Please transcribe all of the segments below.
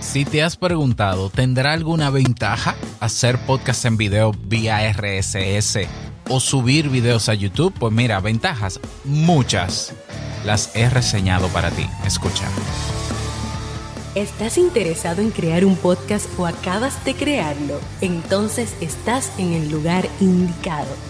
Si te has preguntado, ¿tendrá alguna ventaja hacer podcast en video vía RSS o subir videos a YouTube? Pues mira, ventajas, muchas. Las he reseñado para ti. Escucha. ¿Estás interesado en crear un podcast o acabas de crearlo? Entonces estás en el lugar indicado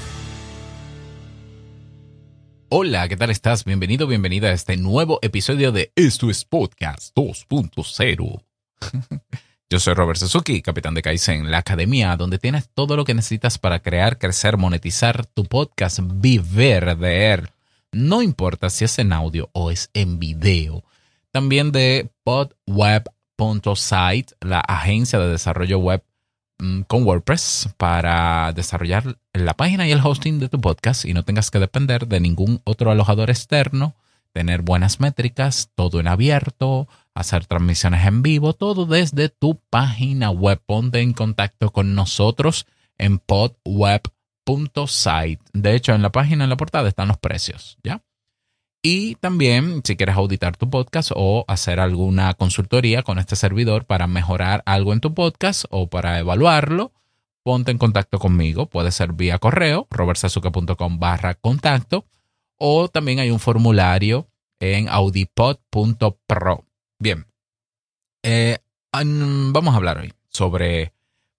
Hola, ¿qué tal estás? Bienvenido, bienvenida a este nuevo episodio de Esto es Podcast 2.0. Yo soy Robert Suzuki, capitán de Kaizen, la academia donde tienes todo lo que necesitas para crear, crecer, monetizar tu podcast, vivir de él. No importa si es en audio o es en video. También de podweb.site, la agencia de desarrollo web con WordPress para desarrollar la página y el hosting de tu podcast y no tengas que depender de ningún otro alojador externo, tener buenas métricas, todo en abierto, hacer transmisiones en vivo, todo desde tu página web. Ponte en contacto con nosotros en podweb.site. De hecho, en la página, en la portada están los precios, ¿ya? Y también, si quieres auditar tu podcast o hacer alguna consultoría con este servidor para mejorar algo en tu podcast o para evaluarlo, ponte en contacto conmigo. Puede ser vía correo, robertsazuke.com barra contacto, o también hay un formulario en audipod.pro. Bien, eh, vamos a hablar hoy sobre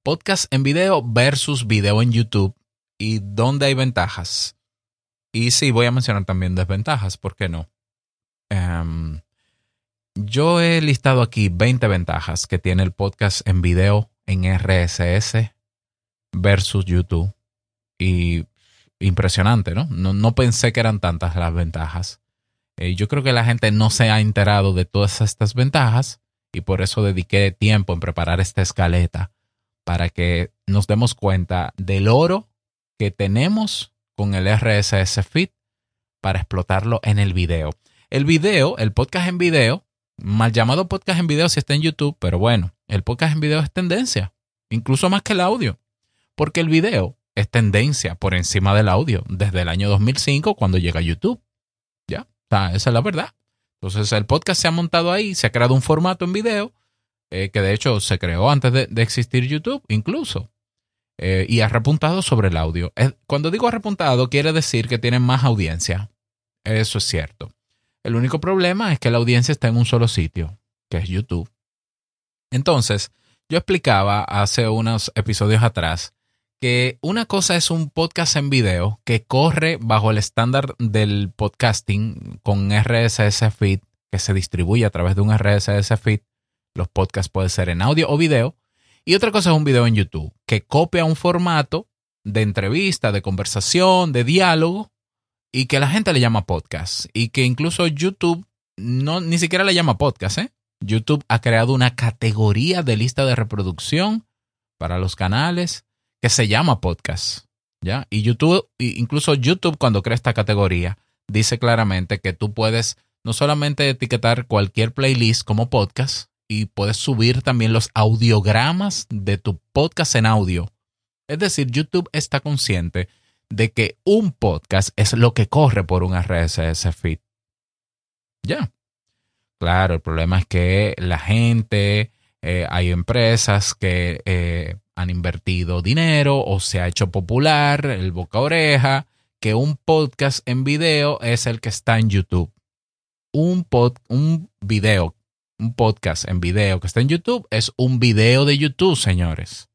podcast en video versus video en YouTube y dónde hay ventajas y sí, voy a mencionar también desventajas, ¿por qué no? Em, yo he listado aquí 20 ventajas que tiene el podcast en video en RSS versus YouTube. Y impresionante, ¿no? No, pensé que eran tantas las ventajas. Eh, yo creo que la gente no se ha enterado de todas estas ventajas y por eso dediqué tiempo en preparar esta escaleta para que nos demos cuenta del oro que tenemos con el RSS Feed para explotarlo en el video. El video, el podcast en video, mal llamado podcast en video si está en YouTube, pero bueno, el podcast en video es tendencia, incluso más que el audio, porque el video es tendencia por encima del audio desde el año 2005 cuando llega a YouTube. Ya, esa es la verdad. Entonces el podcast se ha montado ahí, se ha creado un formato en video, eh, que de hecho se creó antes de existir YouTube incluso. Eh, y ha repuntado sobre el audio. Cuando digo ha repuntado, quiere decir que tiene más audiencia. Eso es cierto. El único problema es que la audiencia está en un solo sitio, que es YouTube. Entonces, yo explicaba hace unos episodios atrás que una cosa es un podcast en video que corre bajo el estándar del podcasting con RSS feed que se distribuye a través de un RSS feed. Los podcasts pueden ser en audio o video y otra cosa es un video en YouTube que copia un formato de entrevista, de conversación, de diálogo y que la gente le llama podcast y que incluso YouTube no ni siquiera le llama podcast, ¿eh? YouTube ha creado una categoría de lista de reproducción para los canales que se llama podcast, ¿ya? Y YouTube incluso YouTube cuando crea esta categoría dice claramente que tú puedes no solamente etiquetar cualquier playlist como podcast, y puedes subir también los audiogramas de tu podcast en audio. Es decir, YouTube está consciente de que un podcast es lo que corre por un RSS feed. Ya. Claro, el problema es que la gente, eh, hay empresas que eh, han invertido dinero o se ha hecho popular el boca oreja que un podcast en video es el que está en YouTube. Un, pod, un video un podcast en video que está en YouTube es un video de YouTube, señores.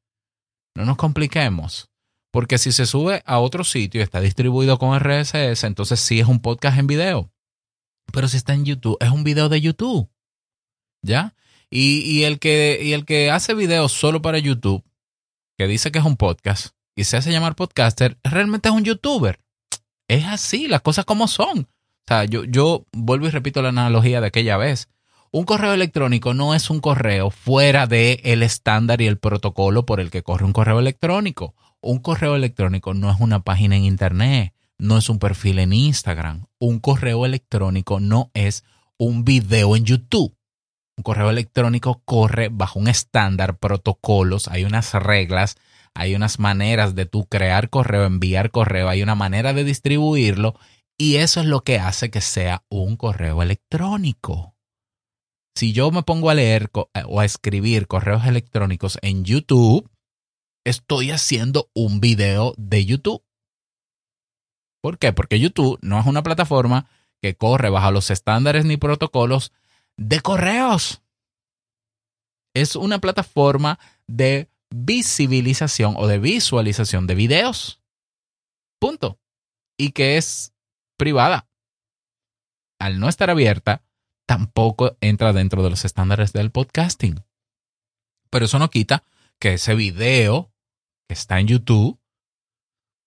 No nos compliquemos. Porque si se sube a otro sitio y está distribuido con RSS, entonces sí es un podcast en video. Pero si está en YouTube, es un video de YouTube. ¿Ya? Y, el, que, y el que hace videos solo para YouTube, que dice que es un podcast y se hace llamar podcaster, realmente es un youtuber. Es así, las cosas como son. O sea, yo, yo vuelvo y repito la analogía de aquella vez Un correo electrónico no es un correo fuera del el estándar y el protocolo por el que corre un correo electrónico. Un correo electrónico no es una página en Internet, no es un perfil en Instagram. Un correo electrónico no es un video en YouTube. Un correo electrónico corre bajo un estándar, protocolos, hay unas reglas, hay unas maneras de tú crear correo, enviar correo, hay una manera de distribuirlo y eso es lo que hace que sea un correo electrónico. Si yo me pongo a leer eh, o a escribir correos electrónicos en YouTube, estoy haciendo un video de YouTube. ¿Por qué? Porque YouTube no es una plataforma que corre bajo los estándares ni protocolos de correos. Es una plataforma de visibilización o de visualización de videos. Punto. Y que es privada. Al no estar abierta, tampoco entra dentro de los estándares del podcasting. Pero eso no quita que ese video que está en YouTube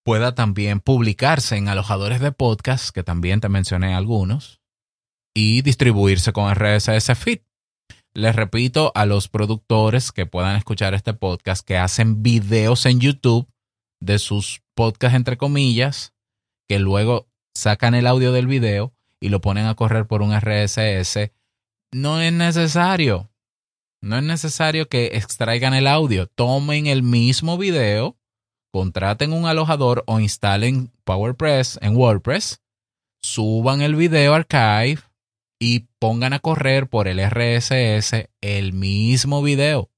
pueda también publicarse en alojadores de podcast, que también te mencioné algunos, y distribuirse con RSS Feed. Les repito a los productores que puedan escuchar este podcast que hacen videos en YouTube de sus podcasts entre comillas, que luego sacan el audio del video y lo ponen a correr por un RSS. No es necesario. No es necesario que extraigan el audio. Tomen el mismo video contraten un alojador o instalen PowerPress en WordPress, suban el video archive y pongan a correr por el RSS el mismo video.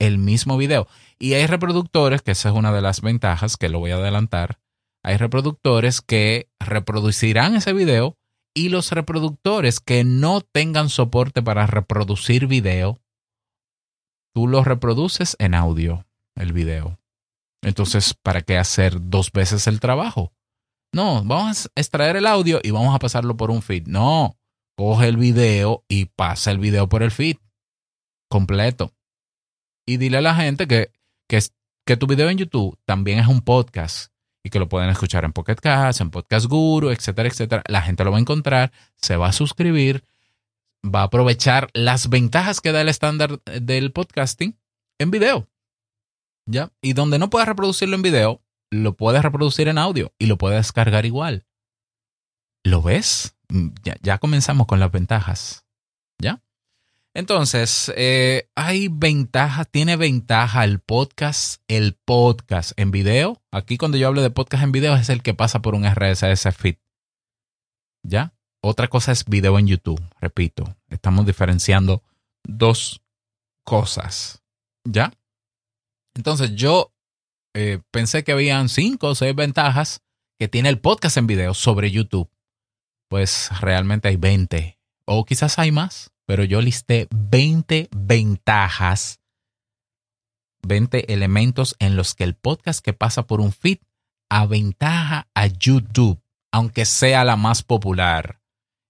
El mismo video. Y hay reproductores, que esa es una de las ventajas que lo voy a adelantar. Hay reproductores que reproducirán ese video y los reproductores que no tengan soporte para reproducir video, tú lo reproduces en audio, el video. Entonces, ¿para qué hacer dos veces el trabajo? No, vamos a extraer el audio y vamos a pasarlo por un feed. No, coge el video y pasa el video por el feed completo. Y dile a la gente que, que, que tu video en YouTube también es un podcast y que lo pueden escuchar en Pocket Cast, en Podcast Guru, etcétera, etcétera. La gente lo va a encontrar, se va a suscribir, va a aprovechar las ventajas que da el estándar del podcasting en video. ¿Ya? Y donde no puedes reproducirlo en video, lo puedes reproducir en audio y lo puedes descargar igual. ¿Lo ves? Mm, ya comenzamos con las ventajas. Entonces, eh, hay ventajas, tiene ventaja el podcast, el podcast en video. Aquí cuando yo hablo de podcast en video es el que pasa por un RSS feed. ¿Ya? Otra cosa es video en YouTube. Repito, estamos diferenciando dos cosas. ¿Ya? Entonces yo eh, pensé que habían cinco o seis ventajas que tiene el podcast en video sobre YouTube. Pues realmente hay 20 o quizás hay más, pero yo listé 20 ventajas, 20 elementos en los que el podcast que pasa por un feed aventaja a YouTube, aunque sea la más popular.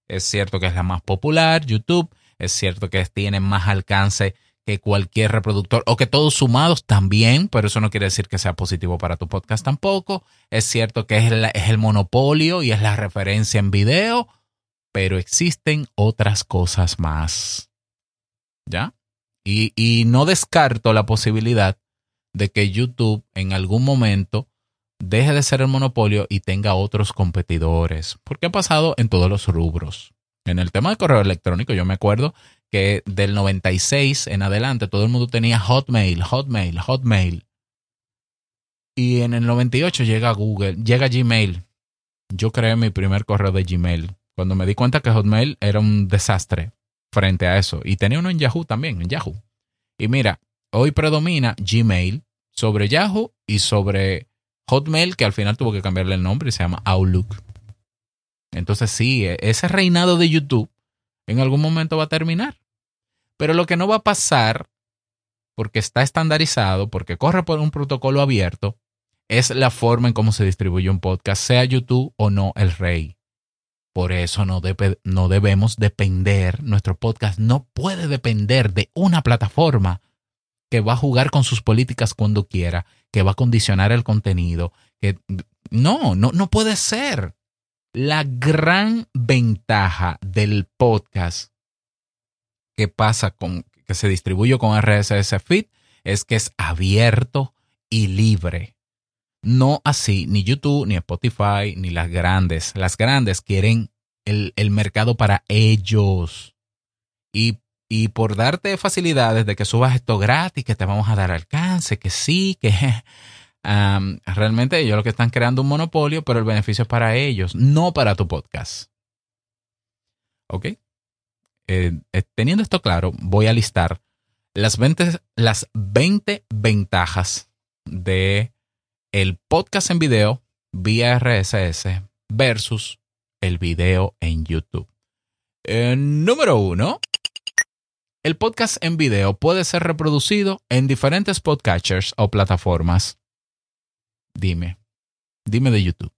Es cierto que es la más popular, YouTube, es cierto que tiene más alcance que cualquier reproductor o que todos sumados también, pero eso no quiere decir que sea positivo para tu podcast tampoco. Es cierto que es, es el monopolio y es la referencia en video, pero existen otras cosas más. ¿Ya? Y, y no descarto la posibilidad de que YouTube en algún momento deje de ser el monopolio y tenga otros competidores, porque ha pasado en todos los rubros. En el tema de correo electrónico, yo me acuerdo que del 96 en adelante todo el mundo tenía Hotmail, Hotmail, Hotmail. Y en el 98 llega Google, llega Gmail. Yo creé mi primer correo de Gmail cuando me di cuenta que Hotmail era un desastre frente a eso. Y tenía uno en Yahoo también, en Yahoo. Y mira, hoy predomina Gmail sobre Yahoo y sobre Hotmail, que al final tuvo que cambiarle el nombre y se llama Outlook. Entonces sí, e-, ese reinado de YouTube en algún momento va a terminar. Pero lo que no va a pasar, porque está estandarizado, porque corre por un protocolo abierto, es la forma en cómo se distribuye un podcast, sea YouTube o no el rey. Por eso no, no debemos depender, nuestro podcast no puede depender de una plataforma que va a jugar con sus políticas cuando quiera, que va a condicionar el contenido, que no, no, no puede ser. La gran ventaja del podcast que pasa con que se distribuye con RSS Feed es que es abierto y libre. No así, ni YouTube, ni Spotify, ni las grandes. Las grandes quieren el, el mercado para ellos. Y, y, por darte facilidades de que subas esto gratis, que te vamos a dar alcance, que sí, que realmente ellos lo que están creando un monopolio, pero el beneficio es para ellos, no para tu podcast. ¿Ok? Eh, eh, teniendo esto claro, voy a listar las 20, las 20 ventajas de el podcast en video vía RSS versus el video en YouTube. Eh, número uno, el podcast en video puede ser reproducido en diferentes podcatchers o plataformas. Dime, dime de YouTube.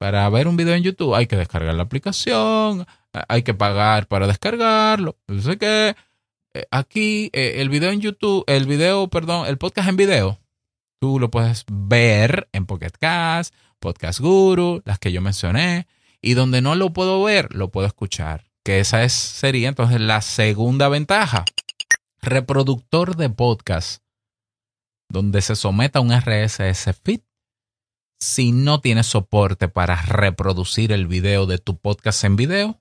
Para ver un video en YouTube hay que descargar la aplicación, hay que pagar para descargarlo. Sé que eh, aquí eh, el video en YouTube, el video, perdón, el podcast en video, tú lo puedes ver en Pocket Cast, Podcast Guru, las que yo mencioné, y donde no lo puedo ver, lo puedo escuchar. Que esa es, sería entonces la segunda ventaja. Reproductor de podcast, donde se someta a un RSS feed. Si no tienes soporte para reproducir el video de tu podcast en video,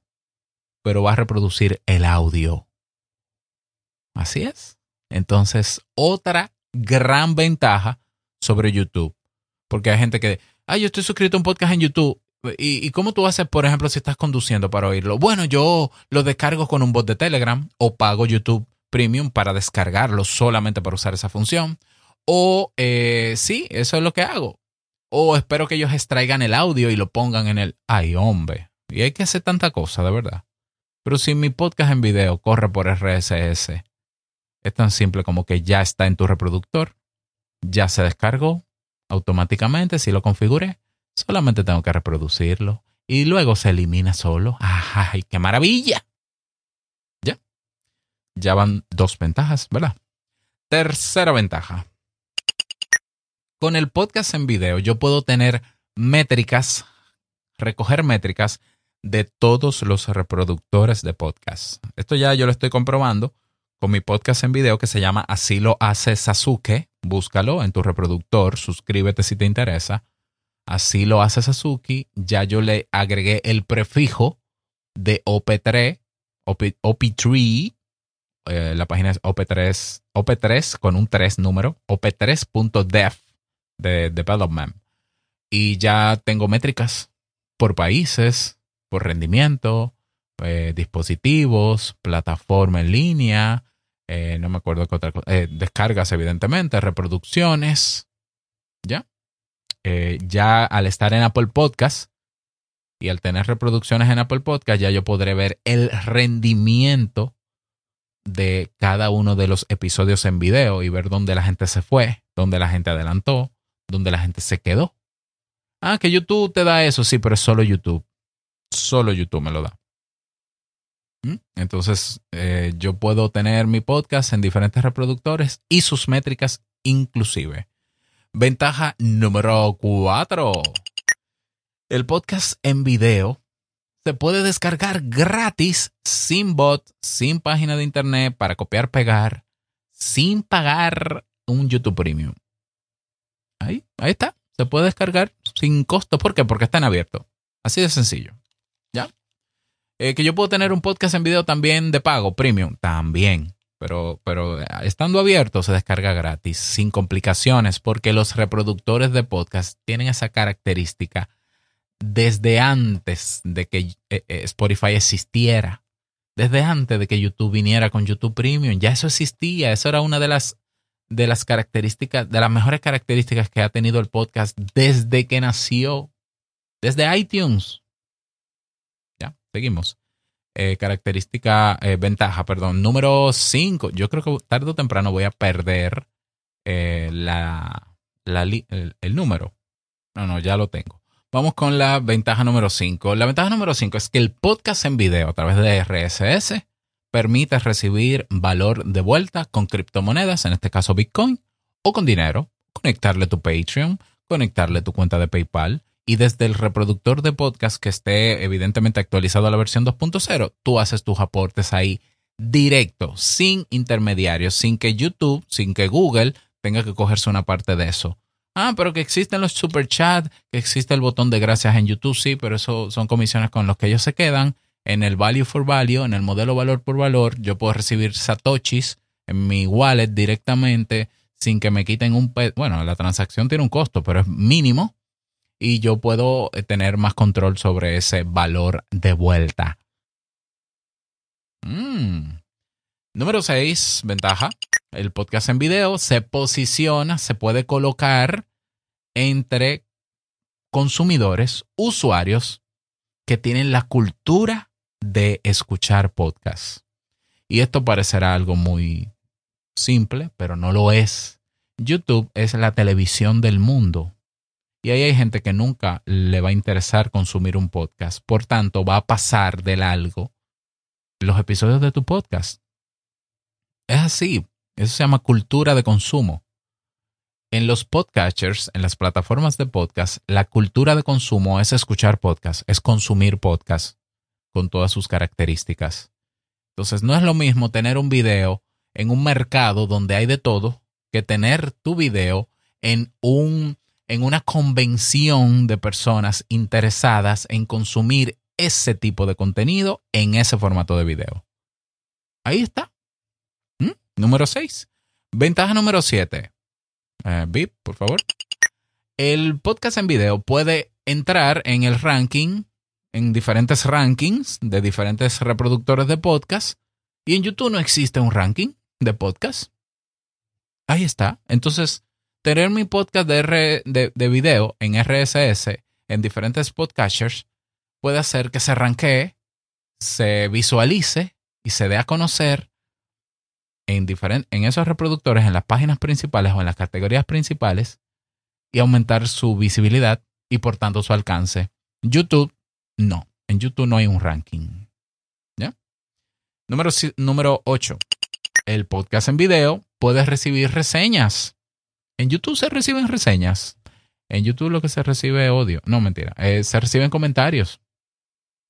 pero va a reproducir el audio Así es. Entonces, otra gran ventaja sobre YouTube. Porque hay gente que, ah, yo estoy suscrito a un podcast en YouTube. ¿Y, cómo tú haces, por ejemplo, si estás conduciendo para oírlo? Bueno, yo lo descargo con un bot de Telegram o pago YouTube Premium para descargarlo solamente para usar esa función. O eh, sí, eso es lo que hago. O espero que ellos extraigan el audio y lo pongan en el... Ay, hombre. Y hay que hacer tanta cosa, de verdad. Pero si mi podcast en video corre por RSS es tan simple como que ya está en tu reproductor, ya se descargó automáticamente si lo configuré. Solamente tengo que reproducirlo y luego se elimina solo. ¡Ay, qué maravilla! Ya. Ya van dos ventajas, ¿verdad? Tercera ventaja. Con el podcast en video yo puedo tener métricas, recoger métricas de todos los reproductores de podcast. Esto ya yo lo estoy comprobando con mi podcast en video que se llama Así lo hace Sasuke. Búscalo en tu reproductor, suscríbete si te interesa. Así lo hace Sasuke. Ya yo le agregué el prefijo de OP3, OP, 3 eh, la página es OP3, OP3 con un 3 número, OP3.dev de development. Y ya tengo métricas por países, por rendimiento, eh, dispositivos, plataforma en línea, eh, no me acuerdo qué otra cosa, eh, descargas evidentemente, reproducciones, ¿ya? Eh, ya al estar en Apple Podcast y al tener reproducciones en Apple Podcast, ya yo podré ver el rendimiento de cada uno de los episodios en video y ver dónde la gente se fue, dónde la gente adelantó, dónde la gente se quedó. Ah, que YouTube te da eso, sí, pero es solo YouTube. Solo YouTube me lo da. Entonces, eh, yo puedo tener mi podcast en diferentes reproductores y sus métricas inclusive. Ventaja número cuatro. El podcast en video se puede descargar gratis, sin bot, sin página de internet, para copiar, pegar, sin pagar un YouTube Premium. Ahí, ahí está. Se puede descargar sin costo. ¿Por qué? Porque está en abierto. Así de sencillo. Eh, que yo puedo tener un podcast en video también de pago, premium, también. Pero, pero eh, estando abierto se descarga gratis, sin complicaciones, porque los reproductores de podcast tienen esa característica desde antes de que eh, Spotify existiera, desde antes de que YouTube viniera con YouTube Premium, ya eso existía, eso era una de las de las características, de las mejores características que ha tenido el podcast desde que nació, desde iTunes. Seguimos. Eh, característica, eh, ventaja, perdón. Número 5. Yo creo que tarde o temprano voy a perder eh, la, el, número. No, no, ya lo tengo. Vamos con la ventaja número 5. La ventaja número 5 es que el podcast en video a través de RSS permite recibir valor de vuelta con criptomonedas, en este caso Bitcoin, o con dinero. Conectarle tu Patreon, conectarle tu cuenta de PayPal y desde el reproductor de podcast que esté evidentemente actualizado a la versión 2.0, tú haces tus aportes ahí directo, sin intermediarios, sin que YouTube, sin que Google tenga que cogerse una parte de eso. Ah, pero que existen los super chat, que existe el botón de gracias en YouTube, sí, pero eso son comisiones con los que ellos se quedan. En el value for value, en el modelo valor por valor, yo puedo recibir satoshis en mi wallet directamente sin que me quiten un... Bueno, la transacción tiene un costo, pero es mínimo y yo puedo eh, tener más control sobre ese valor de vuelta. Mm. Número 6, ventaja. El podcast en video se posiciona, se puede colocar entre consumidores, usuarios que tienen la cultura de escuchar podcasts. Y esto parecerá algo muy simple, pero no lo es. YouTube es la televisión del mundo. Y ahí hay gente que nunca le va a interesar consumir un podcast. Por tanto, va a pasar del algo los episodios de tu podcast. Es así. Eso se llama cultura de consumo. En los podcasters, en las plataformas de podcast, la cultura de consumo es escuchar podcast, es consumir podcast con todas sus características. Entonces, no es lo mismo tener un video en un mercado donde hay de todo que tener tu video en un en una convención de personas interesadas en consumir ese tipo de contenido en ese formato de video. Ahí está. ¿Mm? Número 6. Ventaja número 7. Eh, Vip, por favor. El podcast en video puede entrar en el ranking, en diferentes rankings de diferentes reproductores de podcast. Y en YouTube no existe un ranking de podcast. Ahí está. Entonces, tener mi podcast de, de, video en RSS en diferentes podcasters puede hacer que se arranquee, se visualice y se dé a conocer en, en esos reproductores, en las páginas principales o en las categorías principales y aumentar su visibilidad y por tanto su alcance. YouTube, no. En YouTube no hay un ranking. ¿Ya? Número, número 8. El podcast en video puede recibir reseñas en YouTube se reciben reseñas. En YouTube lo que se recibe es odio. No, mentira. Eh, se reciben comentarios.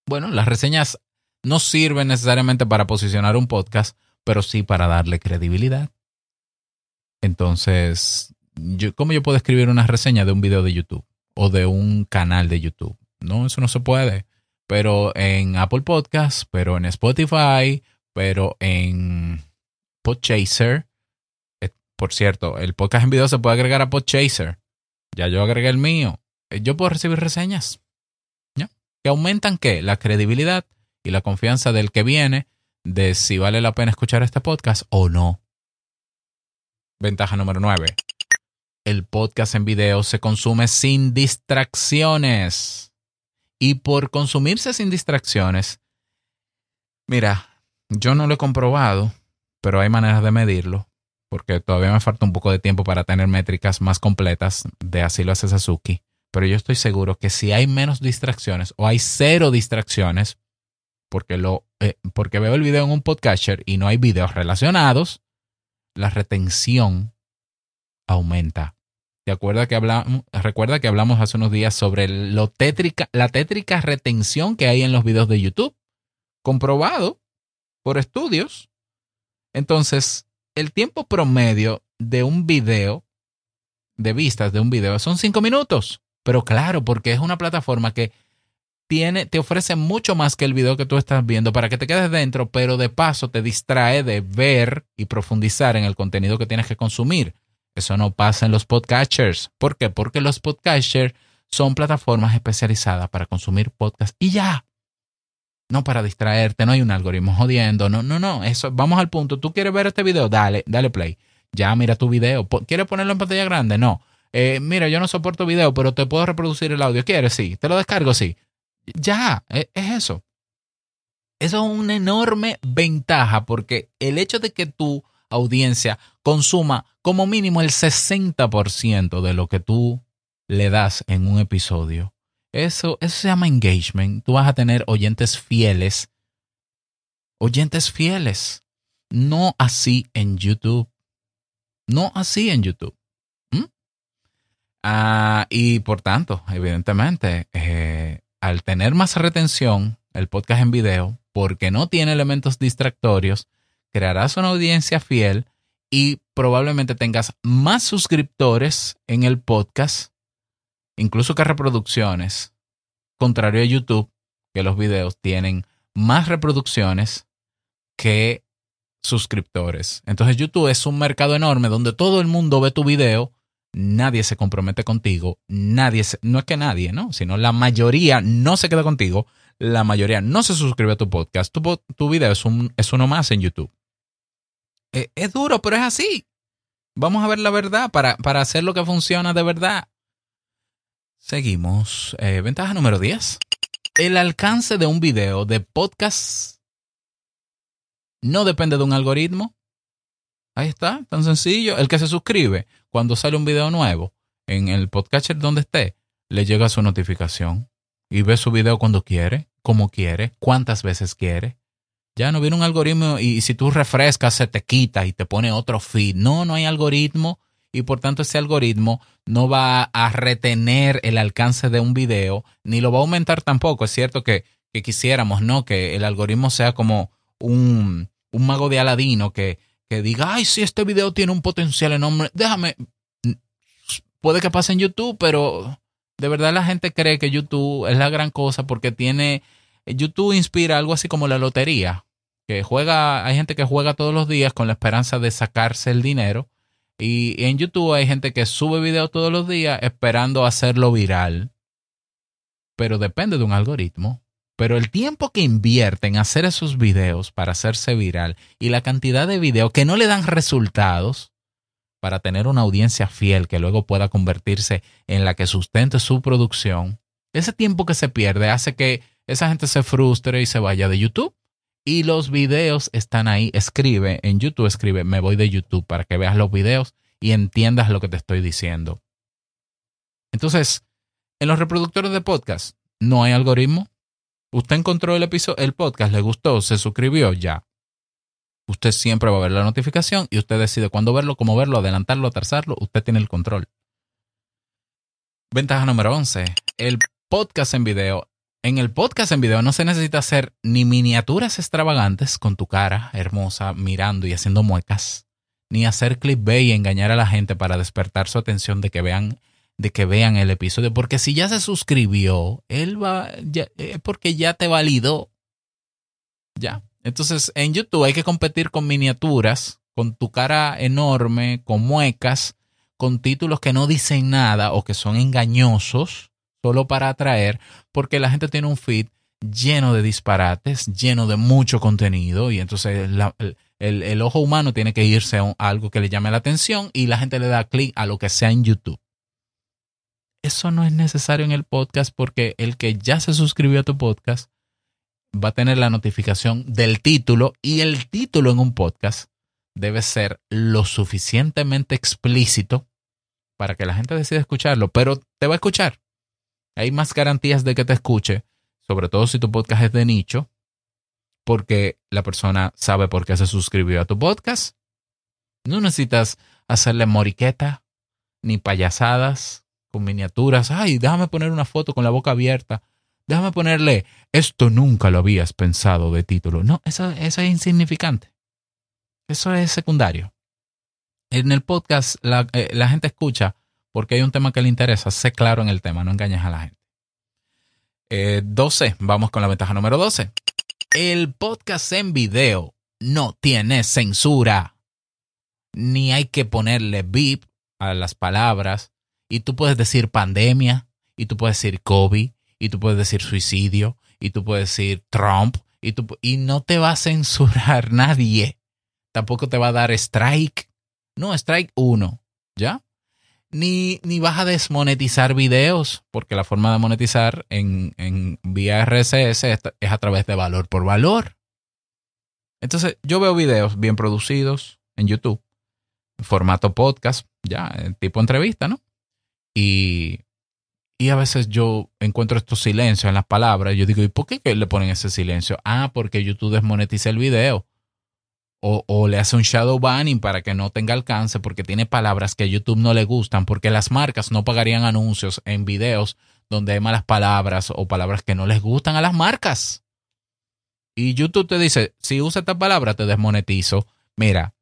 Bueno, las reseñas no sirven necesariamente para posicionar un podcast, pero sí para darle credibilidad. Entonces, ¿cómo yo puedo escribir una reseña de un video de YouTube o de un canal de YouTube? No, eso no se puede. Pero en Apple Podcasts, pero en Spotify, pero en Podchaser, por cierto, el podcast en video se puede agregar a Podchaser. Ya yo agregué el mío. Eh, yo puedo recibir reseñas. ¿Ya? ¿Que aumentan qué? La credibilidad y la confianza del que viene de si vale la pena escuchar este podcast o no. Ventaja número 9. El podcast en video se consume sin distracciones. Y por consumirse sin distracciones, mira, yo no lo he comprobado, pero hay maneras de medirlo porque todavía me falta un poco de tiempo para tener métricas más completas de así lo hace Sasuke. Pero yo estoy seguro que si hay menos distracciones o hay cero distracciones, porque, lo, eh, porque veo el video en un podcaster y no hay videos relacionados, la retención aumenta. ¿Te acuerdas que hablamos, recuerda que hablamos hace unos días sobre la tétrica retención que hay en los videos de YouTube? Comprobado por estudios. Entonces, el tiempo promedio de un video, de vistas de un video, son cinco minutos. Pero claro, porque es una plataforma que tiene, te ofrece mucho más que el video que tú estás viendo para que te quedes dentro, pero de paso te distrae de ver y profundizar en el contenido que tienes que consumir. Eso no pasa en los podcasters. ¿Por qué? Porque los podcasters son plataformas especializadas para consumir podcasts y ya no para distraerte, no hay un algoritmo jodiendo, no, no, no, eso, vamos al punto, tú quieres ver este video, dale, dale play, ya mira tu video, ¿quieres ponerlo en pantalla grande? No, eh, mira, yo no soporto video, pero te puedo reproducir el audio, ¿quieres? Sí, te lo descargo, sí, ya, es, es eso. Eso es una enorme ventaja porque el hecho de que tu audiencia consuma como mínimo el 60% de lo que tú le das en un episodio, eso, eso se llama engagement. Tú vas a tener oyentes fieles. Oyentes fieles. No así en YouTube. No así en YouTube. ¿Mm? Ah, y por tanto, evidentemente, eh, al tener más retención, el podcast en video, porque no tiene elementos distractorios, crearás una audiencia fiel y probablemente tengas más suscriptores en el podcast, incluso que reproducciones, contrario a YouTube, que los videos tienen más reproducciones que suscriptores. Entonces YouTube es un mercado enorme donde todo el mundo ve tu video, nadie se compromete contigo, nadie, no es que nadie, ¿no? Sino la mayoría no se queda contigo, la mayoría no se suscribe a tu podcast, tu, tu video es, un, es uno más en YouTube. Eh, es duro, pero es así. Vamos a ver la verdad para, para hacer lo que funciona de verdad. Seguimos. Eh, ventaja número 10. El alcance de un video de podcast no depende de un algoritmo. Ahí está, tan sencillo. El que se suscribe cuando sale un video nuevo en el podcatcher donde esté, le llega su notificación y ve su video cuando quiere, como quiere, cuántas veces quiere. Ya no viene un algoritmo y si tú refrescas se te quita y te pone otro feed. No, no hay algoritmo y por tanto ese algoritmo no va a retener el alcance de un video ni lo va a aumentar tampoco. Es cierto que, quisiéramos, ¿no? Que el algoritmo sea como un, un mago de Aladino que, que diga, ay, si este video tiene un potencial enorme, déjame, puede que pase en YouTube, pero de verdad la gente cree que YouTube es la gran cosa porque tiene YouTube inspira algo así como la lotería, que juega, hay gente que juega todos los días con la esperanza de sacarse el dinero. Y en YouTube hay gente que sube videos todos los días esperando hacerlo viral. Pero depende de un algoritmo. Pero el tiempo que invierte en hacer esos videos para hacerse viral y la cantidad de videos que no le dan resultados para tener una audiencia fiel que luego pueda convertirse en la que sustente su producción, ese tiempo que se pierde hace que esa gente se frustre y se vaya de YouTube. Y los videos están ahí. Escribe en YouTube, escribe, me voy de YouTube para que veas los videos y entiendas lo que te estoy diciendo. Entonces, en los reproductores de podcast no hay algoritmo. Usted encontró el episodio, el podcast, le gustó, se suscribió, ya. Usted siempre va a ver la notificación y usted decide cuándo verlo, cómo verlo, adelantarlo, atrasarlo. Usted tiene el control. Ventaja número 11. El podcast en video en el podcast en video no se necesita hacer ni miniaturas extravagantes con tu cara hermosa mirando y haciendo muecas, ni hacer clickbait y engañar a la gente para despertar su atención de que vean de que vean el episodio, porque si ya se suscribió, él va ya, eh, porque ya te validó. Ya. Entonces, en YouTube hay que competir con miniaturas, con tu cara enorme, con muecas, con títulos que no dicen nada o que son engañosos solo para atraer, porque la gente tiene un feed lleno de disparates, lleno de mucho contenido y entonces el, ojo humano tiene que irse a, algo que le llame la atención y la gente le da clic a lo que sea en YouTube. Eso no es necesario en el podcast porque el que ya se suscribió a tu podcast va a tener la notificación del título y el título en un podcast debe ser lo suficientemente explícito para que la gente decida escucharlo, pero te va a escuchar hay más garantías de que te escuche, sobre todo si tu podcast es de nicho, porque la persona sabe por qué se suscribió a tu podcast. No necesitas hacerle moriqueta ni payasadas con miniaturas. Ay, déjame poner una foto con la boca abierta. Déjame ponerle, esto nunca lo habías pensado de título. No, eso, es insignificante. Eso es secundario. En el podcast la, eh, la gente escucha porque hay un tema que le interesa, sé claro en el tema, no engañes a la gente. 12, eh, vamos con la ventaja número 12. El podcast en video no tiene censura, ni hay que ponerle beep a las palabras, y tú puedes decir pandemia, y tú puedes decir COVID, y tú puedes decir suicidio, y tú puedes decir Trump, y, tú, y no te va a censurar nadie. Tampoco te va a dar strike. No, strike 1, ¿ya? Ni, ni vas a desmonetizar videos, porque la forma de monetizar en, en vía RSS es, a través de valor por valor. Entonces, yo veo videos bien producidos en YouTube, formato podcast, ya, tipo entrevista, ¿no? Y, y a veces yo encuentro estos silencios en las palabras. Yo digo, ¿y por qué le ponen ese silencio? Ah, porque YouTube desmonetiza el video o, le hace un shadow banning para que no tenga alcance porque tiene palabras que a YouTube no le gustan, porque las marcas no pagarían anuncios en videos donde hay malas palabras o palabras que no les gustan a las marcas. Y YouTube te dice, si usa esta palabra te desmonetizo. Mira,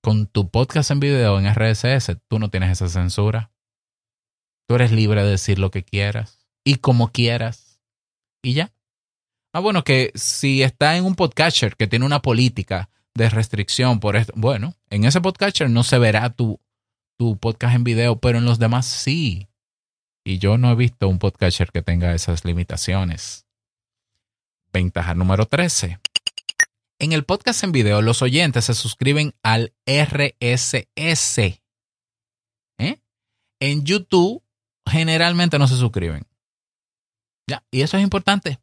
con tu podcast en video en RSS, tú no tienes esa censura. Tú eres libre de decir lo que quieras y como quieras. Y ya. Ah, bueno, que si está en un podcatcher que tiene una política de restricción por esto, bueno, en ese podcatcher no se verá tu, tu podcast en video, pero en los demás sí. Y yo no he visto un podcatcher que tenga esas limitaciones. Ventaja número 13. En el podcast en video, los oyentes se suscriben al RSS. ¿Eh? En YouTube, generalmente no se suscriben. ¿Ya? Y eso es importante,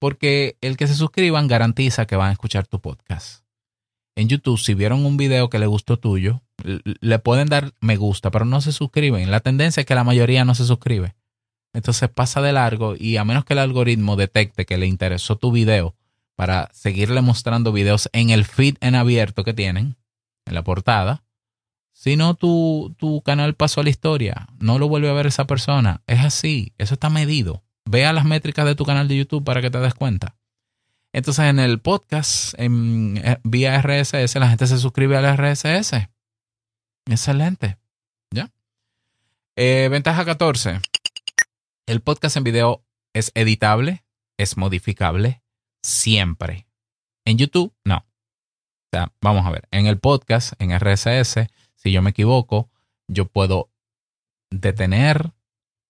porque el que se suscriban garantiza que van a escuchar tu podcast. En YouTube, si vieron un video que le gustó tuyo, le pueden dar me gusta, pero no se suscriben. La tendencia es que la mayoría no se suscribe. Entonces pasa de largo y a menos que el algoritmo detecte que le interesó tu video para seguirle mostrando videos en el feed en abierto que tienen, en la portada, si no tu, tu canal pasó a la historia, no lo vuelve a ver esa persona. Es así, eso está medido. Vea las métricas de tu canal de YouTube para que te des cuenta. Entonces en el podcast, en, eh, vía RSS, la gente se suscribe al RSS. Excelente. ¿Ya? Eh, ventaja 14. El podcast en video es editable, es modificable, siempre. En YouTube, no. O sea, vamos a ver, en el podcast, en RSS, si yo me equivoco, yo puedo detener,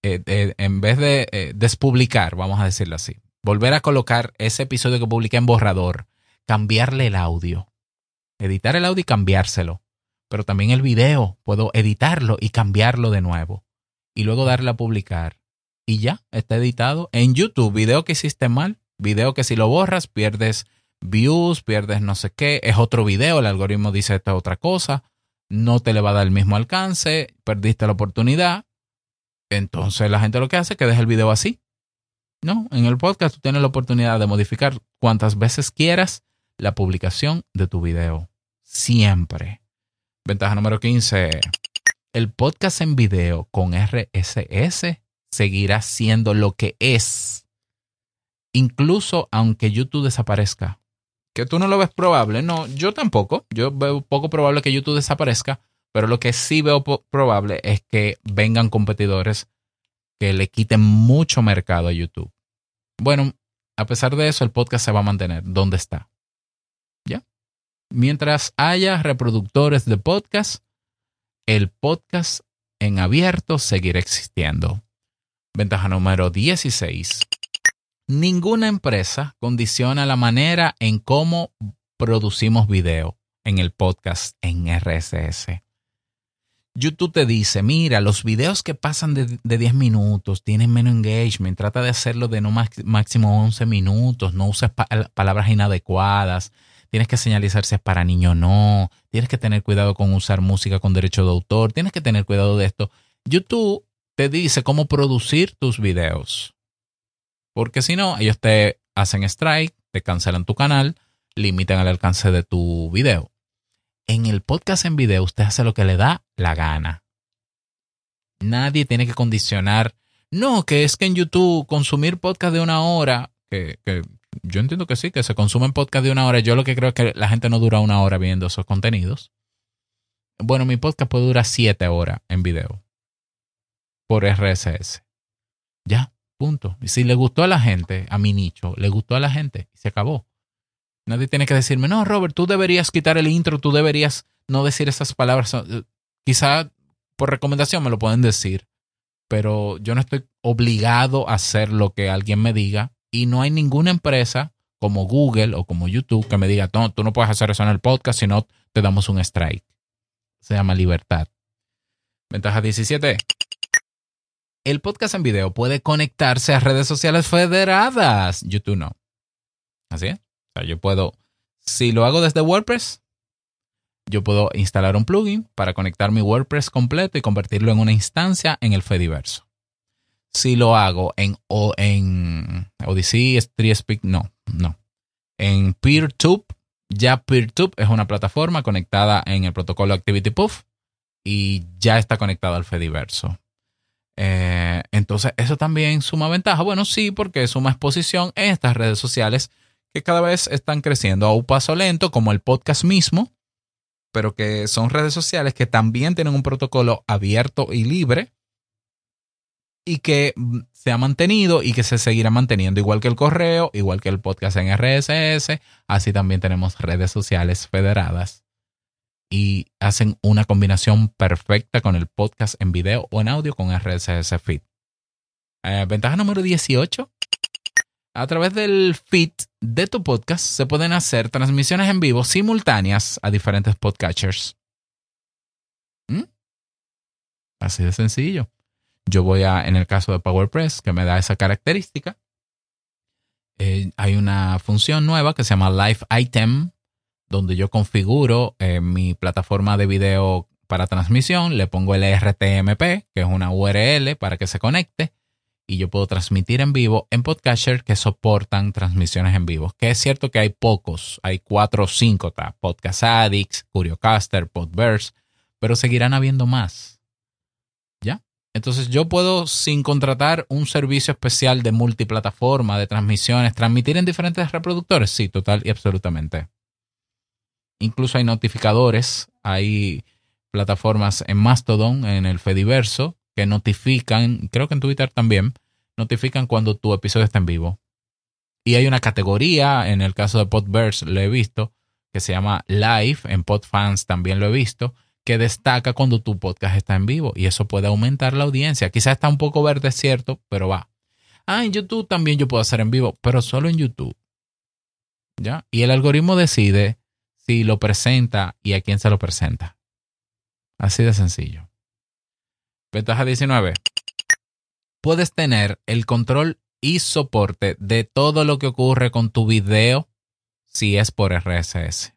eh, en vez de eh, despublicar, vamos a decirlo así, volver a colocar ese episodio que publiqué en borrador, cambiarle el audio, editar el audio y cambiárselo. Pero también el video, puedo editarlo y cambiarlo de nuevo. Y luego darle a publicar y ya, está editado en YouTube. Video que hiciste mal, video que si lo borras pierdes views, pierdes no sé qué, es otro video, el algoritmo dice esta otra cosa, no te le va a dar el mismo alcance, perdiste la oportunidad. Entonces la gente lo que hace es que deja el video así. No, en el podcast tú tienes la oportunidad de modificar cuantas veces quieras la publicación de tu video. Siempre. Ventaja número 15. El podcast en video con RSS seguirá siendo lo que es, incluso aunque YouTube desaparezca. Que tú no lo ves probable, no, yo tampoco, yo veo poco probable que YouTube desaparezca, pero lo que sí veo probable es que vengan competidores que le quiten mucho mercado a YouTube. Bueno, a pesar de eso, el podcast se va a mantener donde está. ¿Ya? Mientras haya reproductores de podcast, el podcast en abierto seguirá existiendo. Ventaja número 16. Ninguna empresa condiciona la manera en cómo producimos video en el podcast en RSS. YouTube te dice, mira, los videos que pasan de, 10 minutos tienen menos engagement, trata de hacerlo de no máximo 11 minutos, no uses palabras inadecuadas, tienes que señalizar si es para niño o no, tienes que tener cuidado con usar música con derecho de autor, tienes que tener cuidado de esto. YouTube te dice cómo producir tus videos. Porque si no, ellos te hacen strike, te cancelan tu canal, limitan el alcance de tu video. En el podcast en video usted hace lo que le da la gana. Nadie tiene que condicionar. No, que es que en YouTube consumir podcast de una hora, que, yo entiendo que sí, que se consumen podcast de una hora. Yo lo que creo es que la gente no dura una hora viendo esos contenidos. Bueno, mi podcast puede durar siete horas en video por RSS. Ya, punto. Y si le gustó a la gente, a mi nicho, le gustó a la gente, y se acabó. Nadie tiene que decirme, no, Robert, tú deberías quitar el intro, tú deberías no decir esas palabras. Eh, quizá por recomendación me lo pueden decir, pero yo no estoy obligado a hacer lo que alguien me diga y no hay ninguna empresa como Google o como YouTube que me diga, no, tú no puedes hacer eso en el podcast, si no te damos un strike. Se llama libertad. Ventaja 17 el podcast en video puede conectarse a redes sociales federadas. YouTube no. Así es. Sea, yo puedo, si lo hago desde WordPress, yo puedo instalar un plugin para conectar mi WordPress completo y convertirlo en una instancia en el Fediverso. Si lo hago en, o en Odyssey, StreetSpeak, no, no. En PeerTube, ya PeerTube es una plataforma conectada en el protocolo ActivityPuff y ya está conectada al Fediverso. Eh, entonces, eso también suma ventaja. Bueno, sí, porque suma exposición en estas redes sociales que cada vez están creciendo a un paso lento, como el podcast mismo, pero que son redes sociales que también tienen un protocolo abierto y libre y que mm, se ha mantenido y que se seguirá manteniendo, igual que el correo, igual que el podcast en RSS, así también tenemos redes sociales federadas y hacen una combinación perfecta con el podcast en video o en audio con RSS Feed. Eh, ventaja número 18. A través del feed de tu podcast se pueden hacer transmisiones en vivo simultáneas a diferentes podcatchers. ¿Mm? Así de sencillo. Yo voy a, en el caso de PowerPress, que me da esa característica, eh, hay una función nueva que se llama Live Item, donde yo configuro eh, mi plataforma de video para transmisión, le pongo el RTMP, que es una URL para que se conecte, y yo puedo transmitir en vivo en Podcatcher que soportan transmisiones en vivo. Que es cierto que hay pocos, hay cuatro o cinco, Podcast Addicts, Curiocaster, Podverse, pero seguirán habiendo más. ¿Ya? Entonces yo puedo, sin contratar un servicio especial de multiplataforma, de transmisiones, transmitir en diferentes reproductores. Sí, total y absolutamente. Incluso hay notificadores, hay plataformas en Mastodon, en el Fediverso, que notifican, creo que en Twitter también, notifican cuando tu episodio está en vivo. Y hay una categoría, en el caso de Podverse lo he visto, que se llama Live, en Podfans también lo he visto, que destaca cuando tu podcast está en vivo y eso puede aumentar la audiencia. Quizás está un poco verde, cierto, pero va. Ah, en YouTube también yo puedo hacer en vivo, pero solo en YouTube. ¿Ya? Y el algoritmo decide si lo presenta y a quién se lo presenta. Así de sencillo. Ventaja 19. Puedes tener el control y soporte de todo lo que ocurre con tu video si es por RSS,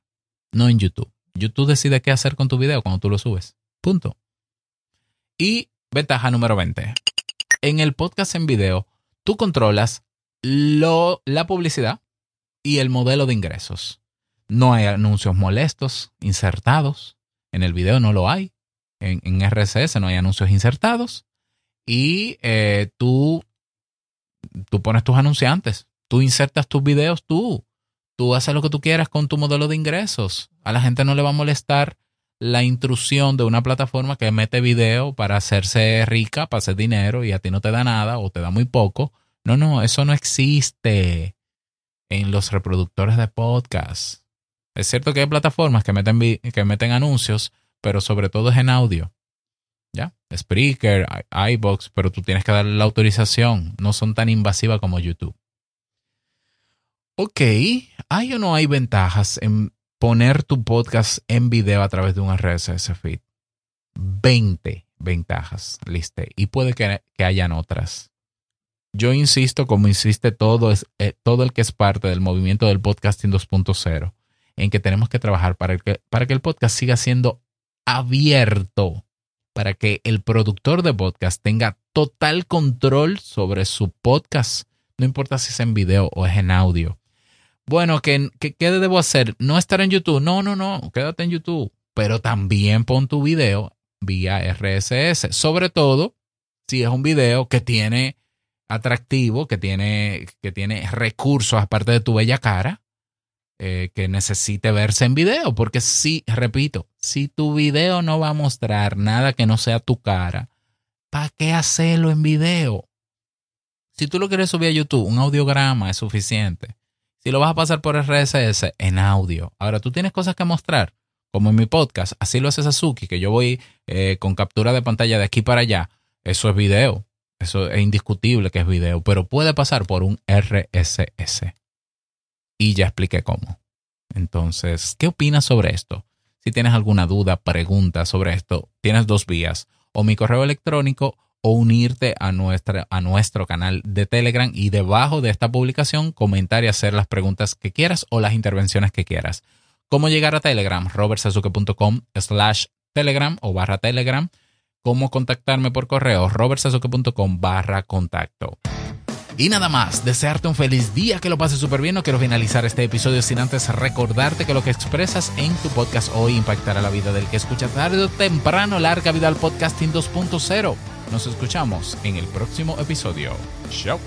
no en YouTube. YouTube decide qué hacer con tu video cuando tú lo subes. Punto. Y ventaja número 20. En el podcast en video, tú controlas lo, la publicidad y el modelo de ingresos. No hay anuncios molestos insertados. En el video no lo hay en, RSS no hay anuncios insertados y eh, tú, tú pones tus anunciantes, tú insertas tus videos tú, tú haces lo que tú quieras con tu modelo de ingresos. A la gente no le va a molestar la intrusión de una plataforma que mete video para hacerse rica, para hacer dinero y a ti no te da nada o te da muy poco. No, no, eso no existe en los reproductores de podcast. Es cierto que hay plataformas que meten, que meten anuncios, pero sobre todo es en audio. ¿Ya? Spreaker, iBox, pero tú tienes que darle la autorización. No son tan invasivas como YouTube. Ok, ¿hay o no hay ventajas en poner tu podcast en video a través de un RSS feed? 20 ventajas, liste. Y puede que, hayan otras. Yo insisto, como insiste todo, es, eh, todo el que es parte del movimiento del podcasting 2.0, en que tenemos que trabajar para que, para que el podcast siga siendo abierto para que el productor de podcast tenga total control sobre su podcast, no importa si es en video o es en audio. Bueno, ¿qué, qué, debo hacer? ¿No estar en YouTube? No, no, no, quédate en YouTube, pero también pon tu video vía RSS, sobre todo si es un video que tiene atractivo, que tiene, que tiene recursos aparte de tu bella cara, eh, que necesite verse en video, porque si, repito, si tu video no va a mostrar nada que no sea tu cara, ¿para qué hacerlo en video? Si tú lo quieres subir a YouTube, un audiograma es suficiente. Si lo vas a pasar por RSS, en audio. Ahora, tú tienes cosas que mostrar, como en mi podcast, así lo hace Sasuki, que yo voy eh, con captura de pantalla de aquí para allá. Eso es video. Eso es indiscutible que es video, pero puede pasar por un RSS y ya expliqué cómo. Entonces, ¿qué opinas sobre esto? Si tienes alguna duda, pregunta sobre esto, tienes dos vías, o mi correo electrónico o unirte a, nuestra, a nuestro canal de Telegram y debajo de esta publicación comentar y hacer las preguntas que quieras o las intervenciones que quieras. ¿Cómo llegar a Telegram? robertsazuke.com slash Telegram o barra Telegram. ¿Cómo contactarme por correo? robertsazuke.com barra contacto. Y nada más, desearte un feliz día, que lo pases súper bien. No quiero finalizar este episodio sin antes recordarte que lo que expresas en tu podcast hoy impactará la vida del que escucha tarde o temprano. Larga vida al podcasting 2.0. Nos escuchamos en el próximo episodio. Chao.